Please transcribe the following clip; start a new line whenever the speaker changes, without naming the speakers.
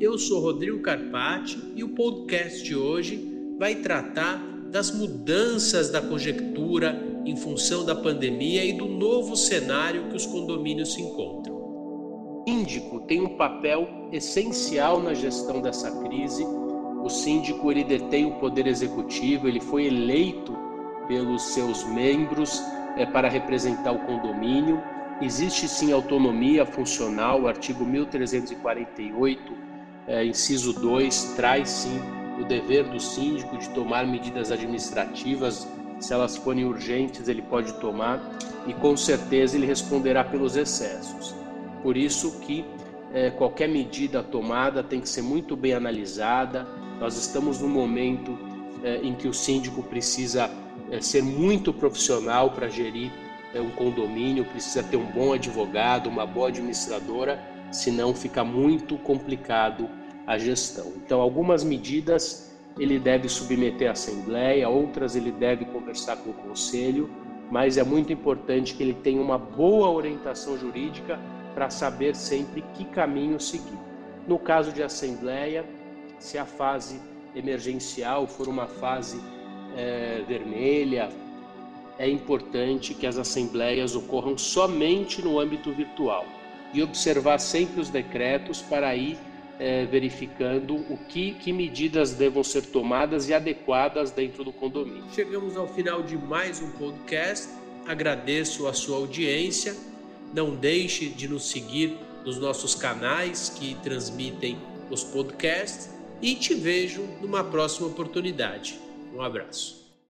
Eu sou Rodrigo Carpati e o podcast de hoje vai tratar das mudanças da conjectura em função da pandemia e do novo cenário que os condomínios se encontram. O síndico tem um papel essencial na gestão dessa crise. O síndico ele detém o poder executivo, ele foi eleito pelos seus membros é, para representar o condomínio. Existe sim autonomia funcional, o artigo 1348, é, inciso 2, traz sim o dever do síndico de tomar medidas administrativas, se elas forem urgentes, ele pode tomar e com certeza ele responderá pelos excessos. Por isso que é, qualquer medida tomada tem que ser muito bem analisada. Nós estamos num momento é, em que o síndico precisa é, ser muito profissional para gerir é, um condomínio, precisa ter um bom advogado, uma boa administradora, senão fica muito complicado a gestão. Então, algumas medidas ele deve submeter à assembleia, outras ele deve conversar com o conselho, mas é muito importante que ele tenha uma boa orientação jurídica para saber sempre que caminho seguir. No caso de assembleia, se a fase emergencial for uma fase é, vermelha, é importante que as assembleias ocorram somente no âmbito virtual e observar sempre os decretos para ir é, verificando o que, que medidas devam ser tomadas e adequadas dentro do condomínio. Chegamos ao final de mais um podcast. Agradeço a sua audiência. Não deixe de nos seguir nos nossos canais que transmitem os podcasts e te vejo numa próxima oportunidade. Um abraço.